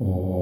어,